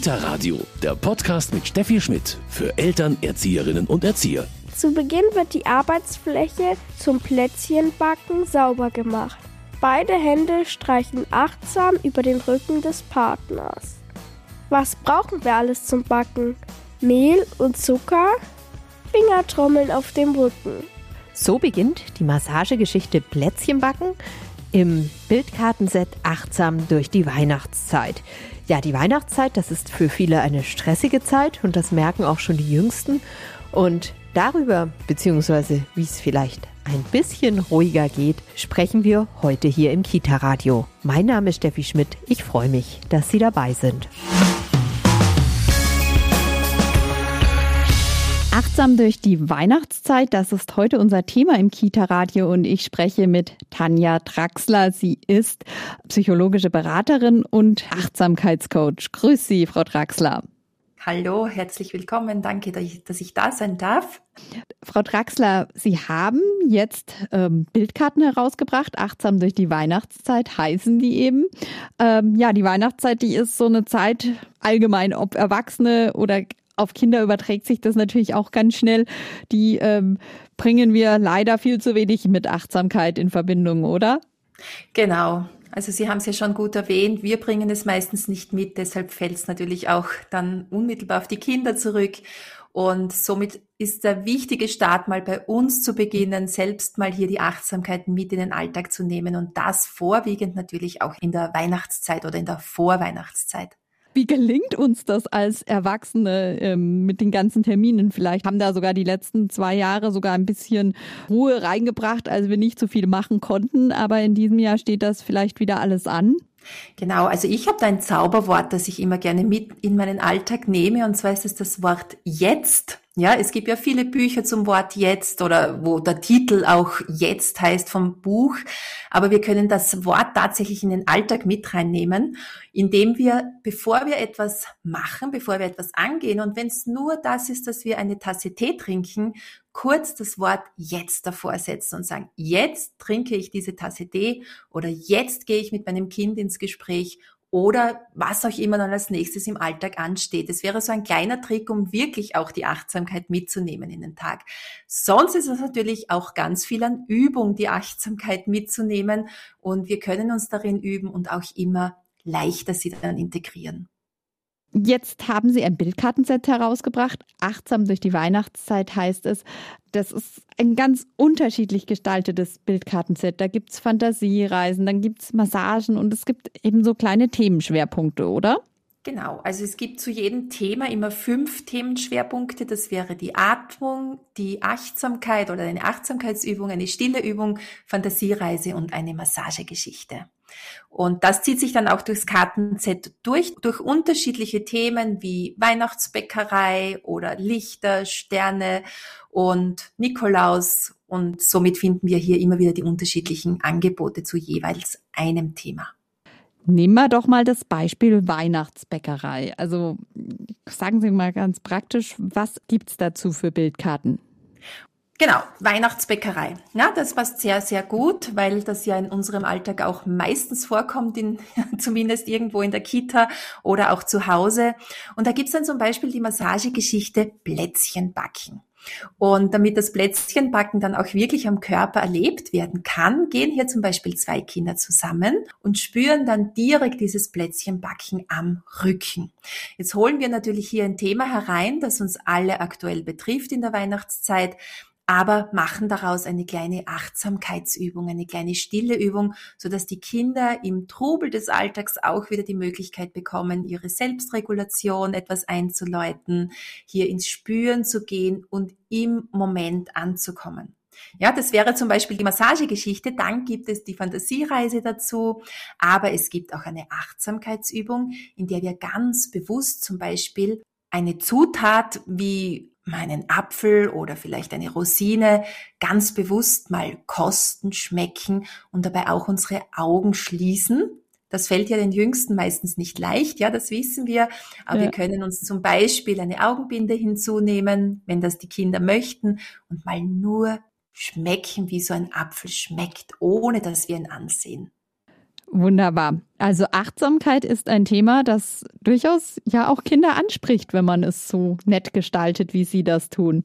Kita Radio, der Podcast mit Steffi Schmidt für Eltern, Erzieherinnen und Erzieher. Zu Beginn wird die Arbeitsfläche zum Plätzchenbacken sauber gemacht. Beide Hände streichen achtsam über den Rücken des Partners. Was brauchen wir alles zum Backen? Mehl und Zucker? Fingertrommeln auf dem Rücken. So beginnt die Massagegeschichte Plätzchenbacken im Bildkartenset Achtsam durch die Weihnachtszeit. Ja, die Weihnachtszeit, das ist für viele eine stressige Zeit und das merken auch schon die Jüngsten. Und darüber, beziehungsweise wie es vielleicht ein bisschen ruhiger geht, sprechen wir heute hier im Kita-Radio. Mein Name ist Steffi Schmidt. Ich freue mich, dass Sie dabei sind. Achtsam durch die Weihnachtszeit, das ist heute unser Thema im Kita-Radio und ich spreche mit Tanja Draxler. Sie ist psychologische Beraterin und Achtsamkeitscoach. Grüß Sie, Frau Draxler. Hallo, herzlich willkommen. Danke, dass ich da sein darf. Frau Draxler, Sie haben jetzt ähm, Bildkarten herausgebracht. Achtsam durch die Weihnachtszeit heißen die eben. Ähm, ja, die Weihnachtszeit, die ist so eine Zeit allgemein, ob Erwachsene oder auf Kinder überträgt sich das natürlich auch ganz schnell. Die ähm, bringen wir leider viel zu wenig mit Achtsamkeit in Verbindung, oder? Genau. Also Sie haben es ja schon gut erwähnt, wir bringen es meistens nicht mit, deshalb fällt es natürlich auch dann unmittelbar auf die Kinder zurück. Und somit ist der wichtige Start mal bei uns zu beginnen, selbst mal hier die Achtsamkeit mit in den Alltag zu nehmen und das vorwiegend natürlich auch in der Weihnachtszeit oder in der Vorweihnachtszeit. Wie gelingt uns das als Erwachsene ähm, mit den ganzen Terminen? Vielleicht haben da sogar die letzten zwei Jahre sogar ein bisschen Ruhe reingebracht, als wir nicht so viel machen konnten. Aber in diesem Jahr steht das vielleicht wieder alles an. Genau, also ich habe da ein Zauberwort, das ich immer gerne mit in meinen Alltag nehme, und zwar ist es das Wort jetzt. Ja, es gibt ja viele Bücher zum Wort jetzt oder wo der Titel auch jetzt heißt vom Buch. Aber wir können das Wort tatsächlich in den Alltag mit reinnehmen, indem wir, bevor wir etwas machen, bevor wir etwas angehen und wenn es nur das ist, dass wir eine Tasse Tee trinken, kurz das Wort jetzt davor setzen und sagen, jetzt trinke ich diese Tasse Tee oder jetzt gehe ich mit meinem Kind ins Gespräch oder was auch immer dann als nächstes im Alltag ansteht. Es wäre so ein kleiner Trick, um wirklich auch die Achtsamkeit mitzunehmen in den Tag. Sonst ist es natürlich auch ganz viel an Übung, die Achtsamkeit mitzunehmen und wir können uns darin üben und auch immer leichter sie dann integrieren. Jetzt haben Sie ein Bildkartenset herausgebracht. Achtsam durch die Weihnachtszeit heißt es. Das ist ein ganz unterschiedlich gestaltetes Bildkartenset. Da gibt es Fantasiereisen, dann gibt es Massagen und es gibt eben so kleine Themenschwerpunkte, oder? Genau, also es gibt zu jedem Thema immer fünf Themenschwerpunkte. Das wäre die Atmung, die Achtsamkeit oder eine Achtsamkeitsübung, eine stille Übung, Fantasiereise und eine Massagegeschichte. Und das zieht sich dann auch durchs Kartenset durch, durch unterschiedliche Themen wie Weihnachtsbäckerei oder Lichter, Sterne und Nikolaus. Und somit finden wir hier immer wieder die unterschiedlichen Angebote zu jeweils einem Thema. Nehmen wir doch mal das Beispiel Weihnachtsbäckerei. Also sagen Sie mal ganz praktisch, was gibt's dazu für Bildkarten? Genau, Weihnachtsbäckerei. Ja, das passt sehr, sehr gut, weil das ja in unserem Alltag auch meistens vorkommt, in, zumindest irgendwo in der Kita oder auch zu Hause. Und da gibt's dann zum Beispiel die Massagegeschichte Plätzchen backen. Und damit das Plätzchenbacken dann auch wirklich am Körper erlebt werden kann, gehen hier zum Beispiel zwei Kinder zusammen und spüren dann direkt dieses Plätzchenbacken am Rücken. Jetzt holen wir natürlich hier ein Thema herein, das uns alle aktuell betrifft in der Weihnachtszeit aber machen daraus eine kleine Achtsamkeitsübung, eine kleine stille Übung, so dass die Kinder im Trubel des Alltags auch wieder die Möglichkeit bekommen, ihre Selbstregulation etwas einzuläuten, hier ins Spüren zu gehen und im Moment anzukommen. Ja, das wäre zum Beispiel die Massagegeschichte. Dann gibt es die Fantasiereise dazu. Aber es gibt auch eine Achtsamkeitsübung, in der wir ganz bewusst zum Beispiel eine Zutat wie meinen Apfel oder vielleicht eine Rosine ganz bewusst mal kosten, schmecken und dabei auch unsere Augen schließen. Das fällt ja den Jüngsten meistens nicht leicht, ja, das wissen wir. Aber ja. wir können uns zum Beispiel eine Augenbinde hinzunehmen, wenn das die Kinder möchten, und mal nur schmecken, wie so ein Apfel schmeckt, ohne dass wir ihn ansehen. Wunderbar. Also Achtsamkeit ist ein Thema, das durchaus ja auch Kinder anspricht, wenn man es so nett gestaltet, wie Sie das tun.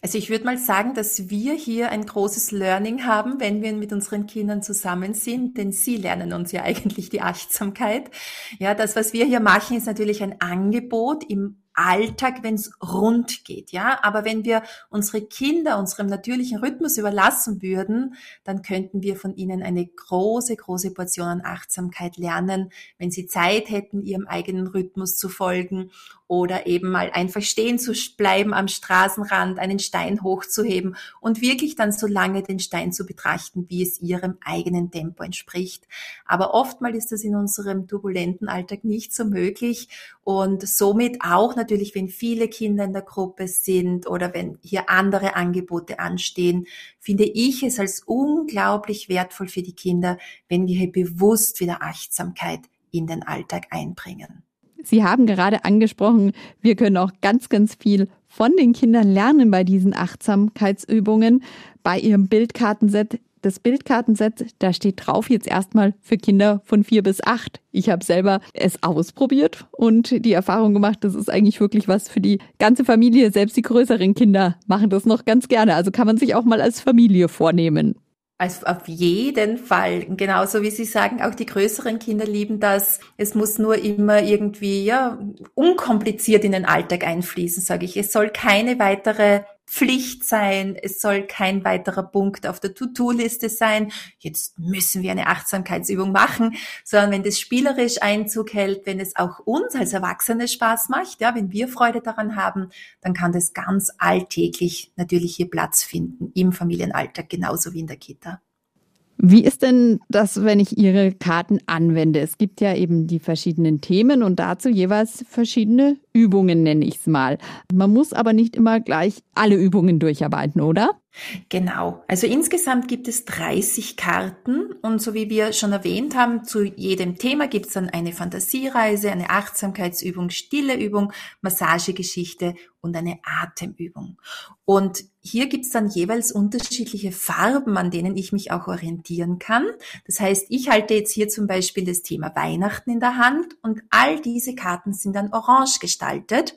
Also ich würde mal sagen, dass wir hier ein großes Learning haben, wenn wir mit unseren Kindern zusammen sind, denn sie lernen uns ja eigentlich die Achtsamkeit. Ja, das, was wir hier machen, ist natürlich ein Angebot im Alltag, wenn es rund geht, ja. Aber wenn wir unsere Kinder unserem natürlichen Rhythmus überlassen würden, dann könnten wir von ihnen eine große, große Portion an Achtsamkeit lernen, wenn sie Zeit hätten, ihrem eigenen Rhythmus zu folgen oder eben mal einfach stehen zu bleiben am Straßenrand, einen Stein hochzuheben und wirklich dann so lange den Stein zu betrachten, wie es ihrem eigenen Tempo entspricht. Aber oftmals ist das in unserem turbulenten Alltag nicht so möglich und somit auch natürlich, wenn viele Kinder in der Gruppe sind oder wenn hier andere Angebote anstehen, finde ich es als unglaublich wertvoll für die Kinder, wenn wir hier bewusst wieder Achtsamkeit in den Alltag einbringen. Sie haben gerade angesprochen, wir können auch ganz, ganz viel von den Kindern lernen bei diesen Achtsamkeitsübungen. Bei Ihrem Bildkartenset, das Bildkartenset, da steht drauf jetzt erstmal für Kinder von vier bis acht. Ich habe selber es ausprobiert und die Erfahrung gemacht, das ist eigentlich wirklich was für die ganze Familie. Selbst die größeren Kinder machen das noch ganz gerne. Also kann man sich auch mal als Familie vornehmen. Also auf jeden Fall. Genauso wie Sie sagen, auch die größeren Kinder lieben das. Es muss nur immer irgendwie, ja, unkompliziert in den Alltag einfließen, sage ich. Es soll keine weitere Pflicht sein, es soll kein weiterer Punkt auf der To-Do-Liste sein, jetzt müssen wir eine Achtsamkeitsübung machen, sondern wenn das spielerisch Einzug hält, wenn es auch uns als Erwachsene Spaß macht, ja, wenn wir Freude daran haben, dann kann das ganz alltäglich natürlich hier Platz finden. Im Familienalltag, genauso wie in der Kita. Wie ist denn das, wenn ich Ihre Karten anwende? Es gibt ja eben die verschiedenen Themen und dazu jeweils verschiedene Übungen, nenne ich es mal. Man muss aber nicht immer gleich alle Übungen durcharbeiten, oder? Genau. Also insgesamt gibt es 30 Karten und so wie wir schon erwähnt haben, zu jedem Thema gibt es dann eine Fantasiereise, eine Achtsamkeitsübung, stille Übung, Massagegeschichte und eine Atemübung. Und hier gibt es dann jeweils unterschiedliche Farben, an denen ich mich auch orientieren kann. Das heißt, ich halte jetzt hier zum Beispiel das Thema Weihnachten in der Hand und all diese Karten sind dann orange gestaltet.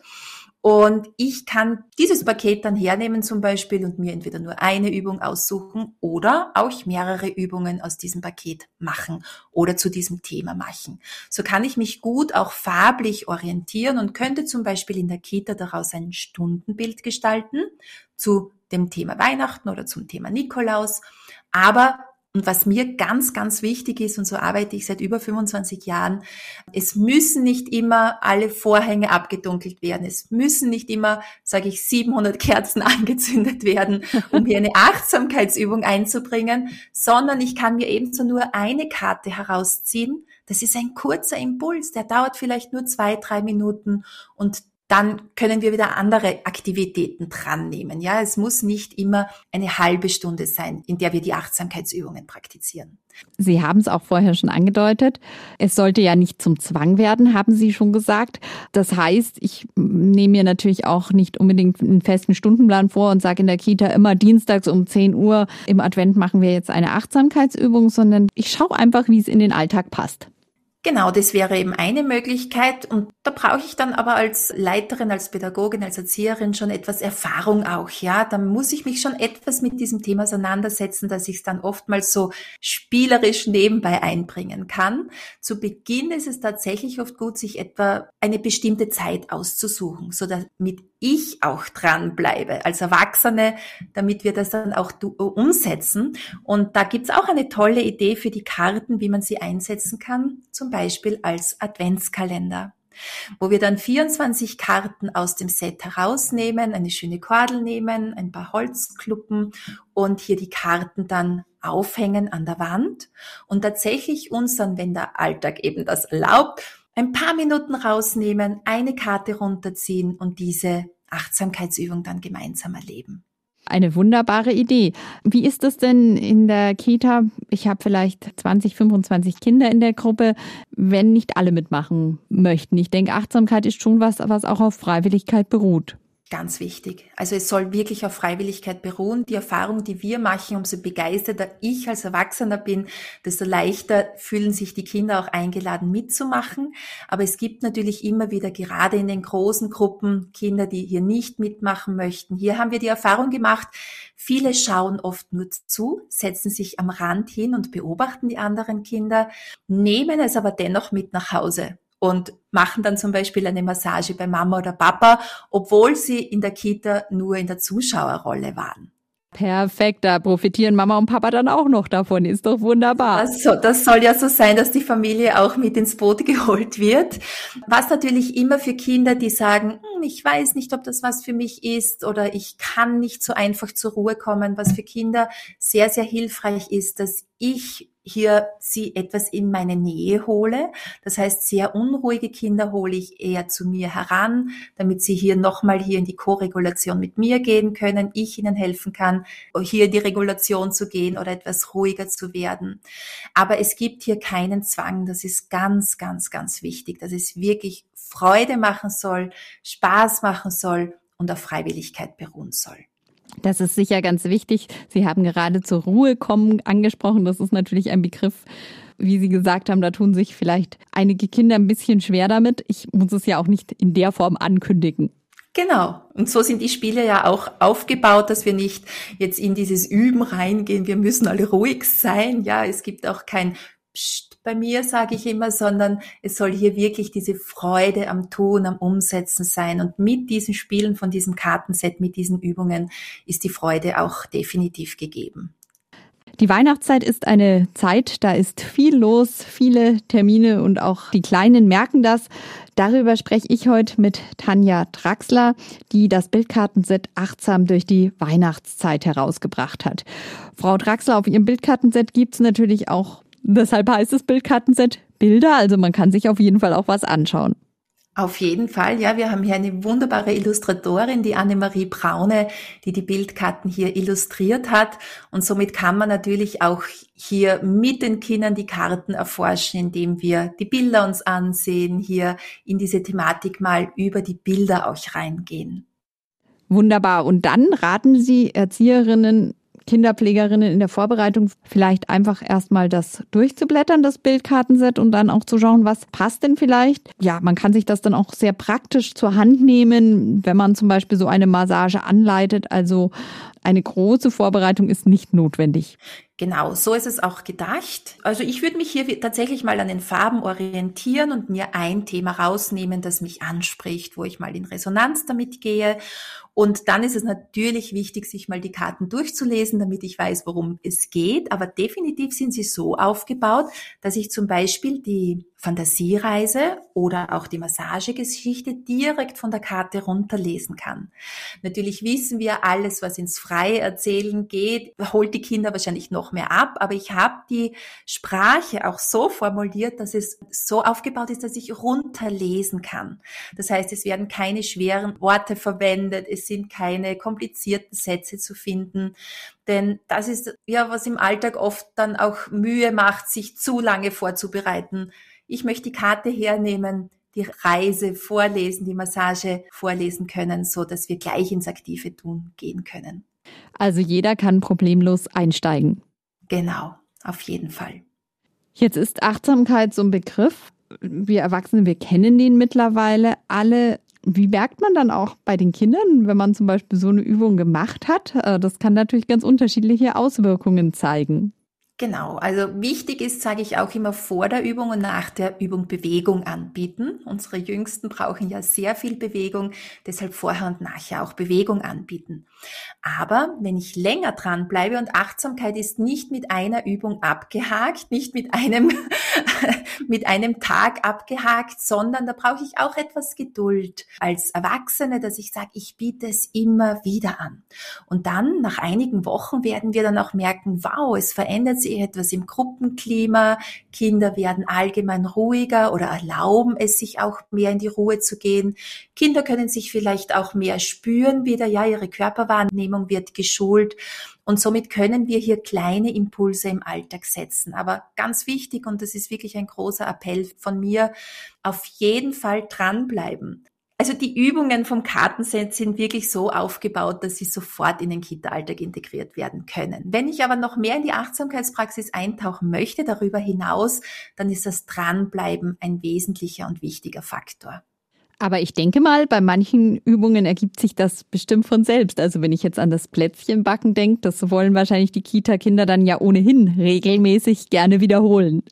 Und ich kann dieses Paket dann hernehmen zum Beispiel und mir entweder nur eine Übung aussuchen oder auch mehrere Übungen aus diesem Paket machen oder zu diesem Thema machen. So kann ich mich gut auch farblich orientieren und könnte zum Beispiel in der Kita daraus ein Stundenbild gestalten zu dem Thema Weihnachten oder zum Thema Nikolaus. Aber und was mir ganz, ganz wichtig ist, und so arbeite ich seit über 25 Jahren, es müssen nicht immer alle Vorhänge abgedunkelt werden. Es müssen nicht immer, sage ich, 700 Kerzen angezündet werden, um hier eine Achtsamkeitsübung einzubringen, sondern ich kann mir ebenso nur eine Karte herausziehen. Das ist ein kurzer Impuls, der dauert vielleicht nur zwei, drei Minuten und dann können wir wieder andere Aktivitäten dran nehmen. Ja, es muss nicht immer eine halbe Stunde sein, in der wir die Achtsamkeitsübungen praktizieren. Sie haben es auch vorher schon angedeutet. Es sollte ja nicht zum Zwang werden, haben Sie schon gesagt. Das heißt, ich nehme mir natürlich auch nicht unbedingt einen festen Stundenplan vor und sage in der Kita immer dienstags um 10 Uhr im Advent machen wir jetzt eine Achtsamkeitsübung, sondern ich schaue einfach, wie es in den Alltag passt. Genau, das wäre eben eine Möglichkeit. Und da brauche ich dann aber als Leiterin, als Pädagogin, als Erzieherin schon etwas Erfahrung auch, ja. Da muss ich mich schon etwas mit diesem Thema auseinandersetzen, dass ich es dann oftmals so spielerisch nebenbei einbringen kann. Zu Beginn ist es tatsächlich oft gut, sich etwa eine bestimmte Zeit auszusuchen, so damit ich auch dran bleibe als Erwachsene, damit wir das dann auch umsetzen. Und da gibt's auch eine tolle Idee für die Karten, wie man sie einsetzen kann, zum Beispiel als Adventskalender wo wir dann 24 Karten aus dem Set herausnehmen, eine schöne Kordel nehmen, ein paar Holzkluppen und hier die Karten dann aufhängen an der Wand und tatsächlich uns dann, wenn der Alltag eben das erlaubt, ein paar Minuten rausnehmen, eine Karte runterziehen und diese Achtsamkeitsübung dann gemeinsam erleben. Eine wunderbare Idee. Wie ist es denn in der Kita? Ich habe vielleicht 20, 25 Kinder in der Gruppe, wenn nicht alle mitmachen möchten. Ich denke, Achtsamkeit ist schon was, was auch auf Freiwilligkeit beruht. Ganz wichtig. Also es soll wirklich auf Freiwilligkeit beruhen. Die Erfahrung, die wir machen, umso begeisterter ich als Erwachsener bin, desto leichter fühlen sich die Kinder auch eingeladen mitzumachen. Aber es gibt natürlich immer wieder, gerade in den großen Gruppen, Kinder, die hier nicht mitmachen möchten. Hier haben wir die Erfahrung gemacht, viele schauen oft nur zu, setzen sich am Rand hin und beobachten die anderen Kinder, nehmen es aber dennoch mit nach Hause und machen dann zum Beispiel eine Massage bei Mama oder Papa, obwohl sie in der Kita nur in der Zuschauerrolle waren. Perfekt, da profitieren Mama und Papa dann auch noch davon, ist doch wunderbar. Also, das soll ja so sein, dass die Familie auch mit ins Boot geholt wird. Was natürlich immer für Kinder, die sagen, hm, ich weiß nicht, ob das was für mich ist oder ich kann nicht so einfach zur Ruhe kommen, was für Kinder sehr, sehr hilfreich ist, dass ich hier sie etwas in meine Nähe hole. Das heißt, sehr unruhige Kinder hole ich eher zu mir heran, damit sie hier nochmal hier in die Koregulation mit mir gehen können, ich ihnen helfen kann, hier in die Regulation zu gehen oder etwas ruhiger zu werden. Aber es gibt hier keinen Zwang. Das ist ganz, ganz, ganz wichtig, dass es wirklich Freude machen soll, Spaß machen soll und auf Freiwilligkeit beruhen soll. Das ist sicher ganz wichtig. Sie haben gerade zur Ruhe kommen angesprochen. Das ist natürlich ein Begriff, wie Sie gesagt haben, da tun sich vielleicht einige Kinder ein bisschen schwer damit. Ich muss es ja auch nicht in der Form ankündigen. Genau. Und so sind die Spiele ja auch aufgebaut, dass wir nicht jetzt in dieses Üben reingehen. Wir müssen alle ruhig sein. Ja, es gibt auch kein Psst bei mir, sage ich immer, sondern es soll hier wirklich diese Freude am Tun, am Umsetzen sein. Und mit diesen Spielen von diesem Kartenset, mit diesen Übungen ist die Freude auch definitiv gegeben. Die Weihnachtszeit ist eine Zeit, da ist viel los, viele Termine und auch die Kleinen merken das. Darüber spreche ich heute mit Tanja Draxler, die das Bildkartenset achtsam durch die Weihnachtszeit herausgebracht hat. Frau Draxler, auf Ihrem Bildkartenset gibt es natürlich auch Deshalb heißt das Bildkartenset Bilder, also man kann sich auf jeden Fall auch was anschauen. Auf jeden Fall, ja. Wir haben hier eine wunderbare Illustratorin, die Annemarie Braune, die die Bildkarten hier illustriert hat. Und somit kann man natürlich auch hier mit den Kindern die Karten erforschen, indem wir die Bilder uns ansehen, hier in diese Thematik mal über die Bilder auch reingehen. Wunderbar. Und dann raten Sie Erzieherinnen Kinderpflegerinnen in der Vorbereitung vielleicht einfach erstmal das durchzublättern, das Bildkartenset und dann auch zu schauen, was passt denn vielleicht. Ja, man kann sich das dann auch sehr praktisch zur Hand nehmen, wenn man zum Beispiel so eine Massage anleitet. Also eine große Vorbereitung ist nicht notwendig. Genau, so ist es auch gedacht. Also ich würde mich hier tatsächlich mal an den Farben orientieren und mir ein Thema rausnehmen, das mich anspricht, wo ich mal in Resonanz damit gehe. Und dann ist es natürlich wichtig, sich mal die Karten durchzulesen, damit ich weiß, worum es geht. Aber definitiv sind sie so aufgebaut, dass ich zum Beispiel die Fantasiereise oder auch die Massagegeschichte direkt von der Karte runterlesen kann. Natürlich wissen wir, alles, was ins Freie erzählen geht, holt die Kinder wahrscheinlich noch mehr ab, aber ich habe die Sprache auch so formuliert, dass es so aufgebaut ist, dass ich runterlesen kann. Das heißt, es werden keine schweren Worte verwendet, es sind keine komplizierten Sätze zu finden, denn das ist ja, was im Alltag oft dann auch Mühe macht, sich zu lange vorzubereiten ich möchte die Karte hernehmen, die Reise vorlesen, die Massage vorlesen können, so dass wir gleich ins aktive Tun gehen können. Also jeder kann problemlos einsteigen. Genau, auf jeden Fall. Jetzt ist Achtsamkeit so ein Begriff. Wir Erwachsene, wir kennen den mittlerweile alle. Wie merkt man dann auch bei den Kindern, wenn man zum Beispiel so eine Übung gemacht hat? Äh, das kann natürlich ganz unterschiedliche Auswirkungen zeigen. Genau, also wichtig ist, sage ich auch immer vor der Übung und nach der Übung Bewegung anbieten. Unsere Jüngsten brauchen ja sehr viel Bewegung, deshalb vorher und nachher auch Bewegung anbieten. Aber wenn ich länger dran bleibe und Achtsamkeit ist nicht mit einer Übung abgehakt, nicht mit einem, mit einem Tag abgehakt, sondern da brauche ich auch etwas Geduld als Erwachsene, dass ich sage, ich biete es immer wieder an. Und dann, nach einigen Wochen, werden wir dann auch merken, wow, es verändert sich etwas im Gruppenklima. Kinder werden allgemein ruhiger oder erlauben es sich auch mehr in die Ruhe zu gehen. Kinder können sich vielleicht auch mehr spüren wieder. Ja, ihre Körperwahrnehmung wird geschult. Und somit können wir hier kleine Impulse im Alltag setzen. Aber ganz wichtig, und das ist wirklich ein großer Appell von mir, auf jeden Fall dranbleiben Also die Übungen vom Kartenset sind wirklich so aufgebaut, dass sie sofort in den Kita-Alltag integriert werden können. Wenn ich aber noch mehr in die Achtsamkeitspraxis eintauchen möchte, darüber hinaus, dann ist das Dranbleiben ein wesentlicher und wichtiger Faktor. Aber ich denke mal, bei manchen Übungen ergibt sich das bestimmt von selbst. Also wenn ich jetzt an das Plätzchenbacken denke, das wollen wahrscheinlich die Kita-Kinder dann ja ohnehin regelmäßig gerne wiederholen.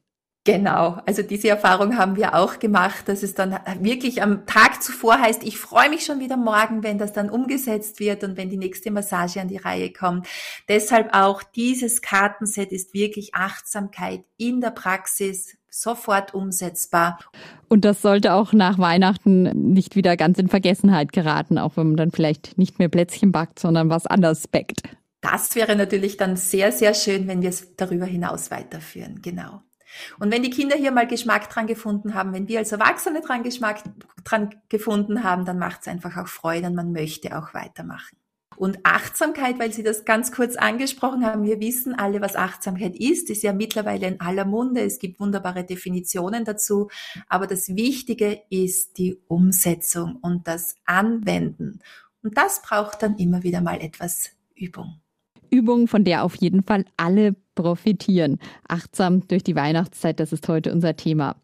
Genau, also diese Erfahrung haben wir auch gemacht, dass es dann wirklich am Tag zuvor heißt, ich freue mich schon wieder morgen, wenn das dann umgesetzt wird und wenn die nächste Massage an die Reihe kommt. Deshalb auch dieses Kartenset ist wirklich Achtsamkeit in der Praxis, sofort umsetzbar. Und das sollte auch nach Weihnachten nicht wieder ganz in Vergessenheit geraten, auch wenn man dann vielleicht nicht mehr Plätzchen backt, sondern was anderes backt. Das wäre natürlich dann sehr, sehr schön, wenn wir es darüber hinaus weiterführen. Genau. Und wenn die Kinder hier mal Geschmack dran gefunden haben, wenn wir als Erwachsene dran Geschmack dran gefunden haben, dann macht es einfach auch Freude und man möchte auch weitermachen. Und Achtsamkeit, weil Sie das ganz kurz angesprochen haben, wir wissen alle, was Achtsamkeit ist, ist ja mittlerweile in aller Munde. Es gibt wunderbare Definitionen dazu. Aber das Wichtige ist die Umsetzung und das Anwenden. Und das braucht dann immer wieder mal etwas Übung. Übung, von der auf jeden Fall alle profitieren. Achtsam durch die Weihnachtszeit, das ist heute unser Thema.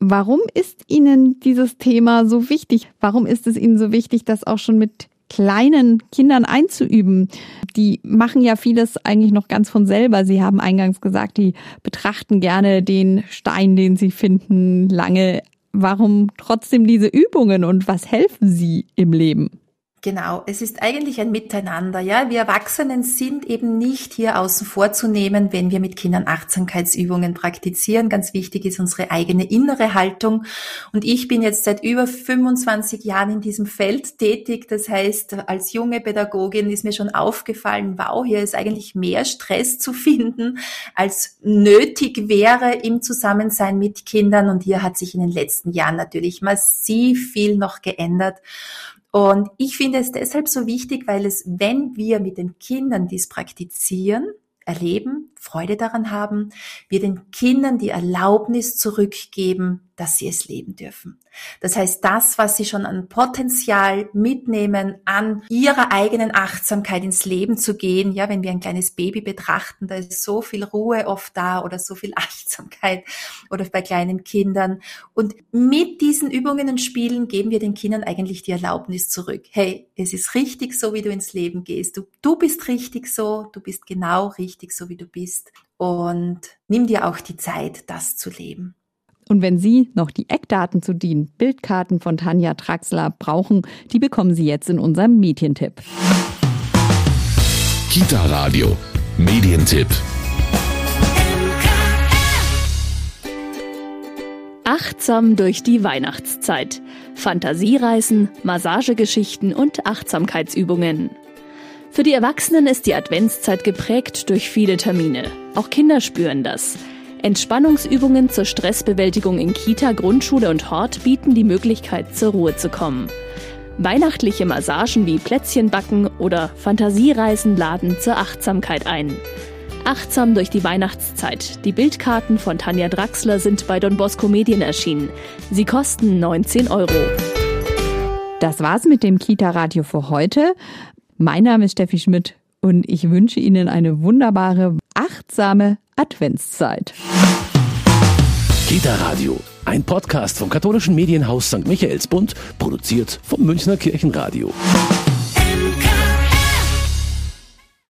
Warum ist Ihnen dieses Thema so wichtig? Warum ist es Ihnen so wichtig, das auch schon mit kleinen Kindern einzuüben? Die machen ja vieles eigentlich noch ganz von selber. Sie haben eingangs gesagt, die betrachten gerne den Stein, den sie finden, lange. Warum trotzdem diese Übungen und was helfen sie im Leben? Genau, es ist eigentlich ein Miteinander. Ja, wir Erwachsenen sind eben nicht hier außen vor zu nehmen, wenn wir mit Kindern Achtsamkeitsübungen praktizieren. Ganz wichtig ist unsere eigene innere Haltung. Und ich bin jetzt seit über 25 Jahren in diesem Feld tätig. Das heißt, als junge Pädagogin ist mir schon aufgefallen, wow, hier ist eigentlich mehr Stress zu finden, als nötig wäre im Zusammensein mit Kindern. Und hier hat sich in den letzten Jahren natürlich massiv viel noch geändert. Und ich finde es deshalb so wichtig, weil es, wenn wir mit den Kindern dies praktizieren, erleben, Freude daran haben, wir den Kindern die Erlaubnis zurückgeben, dass sie es leben dürfen. Das heißt, das, was sie schon an Potenzial mitnehmen, an ihrer eigenen Achtsamkeit ins Leben zu gehen, ja, wenn wir ein kleines Baby betrachten, da ist so viel Ruhe oft da oder so viel Achtsamkeit oder bei kleinen Kindern. Und mit diesen Übungen und Spielen geben wir den Kindern eigentlich die Erlaubnis zurück. Hey, es ist richtig so, wie du ins Leben gehst. Du, du bist richtig so, du bist genau richtig so, wie du bist. Und nimm dir auch die Zeit, das zu leben. Und wenn Sie noch die Eckdaten zu den Bildkarten von Tanja Traxler brauchen, die bekommen Sie jetzt in unserem Medientipp. Kita Radio, Medientipp. Achtsam durch die Weihnachtszeit. Fantasiereisen, Massagegeschichten und Achtsamkeitsübungen. Für die Erwachsenen ist die Adventszeit geprägt durch viele Termine. Auch Kinder spüren das. Entspannungsübungen zur Stressbewältigung in Kita, Grundschule und Hort bieten die Möglichkeit, zur Ruhe zu kommen. Weihnachtliche Massagen wie Plätzchenbacken oder Fantasiereisen laden zur Achtsamkeit ein. Achtsam durch die Weihnachtszeit. Die Bildkarten von Tanja Draxler sind bei Don Bosco Medien erschienen. Sie kosten 19 Euro. Das war's mit dem Kita-Radio für heute. Mein Name ist Steffi Schmidt und ich wünsche Ihnen eine wunderbare, achtsame Adventszeit. Kita Radio, ein Podcast vom katholischen Medienhaus St. Michaelsbund, produziert vom Münchner Kirchenradio.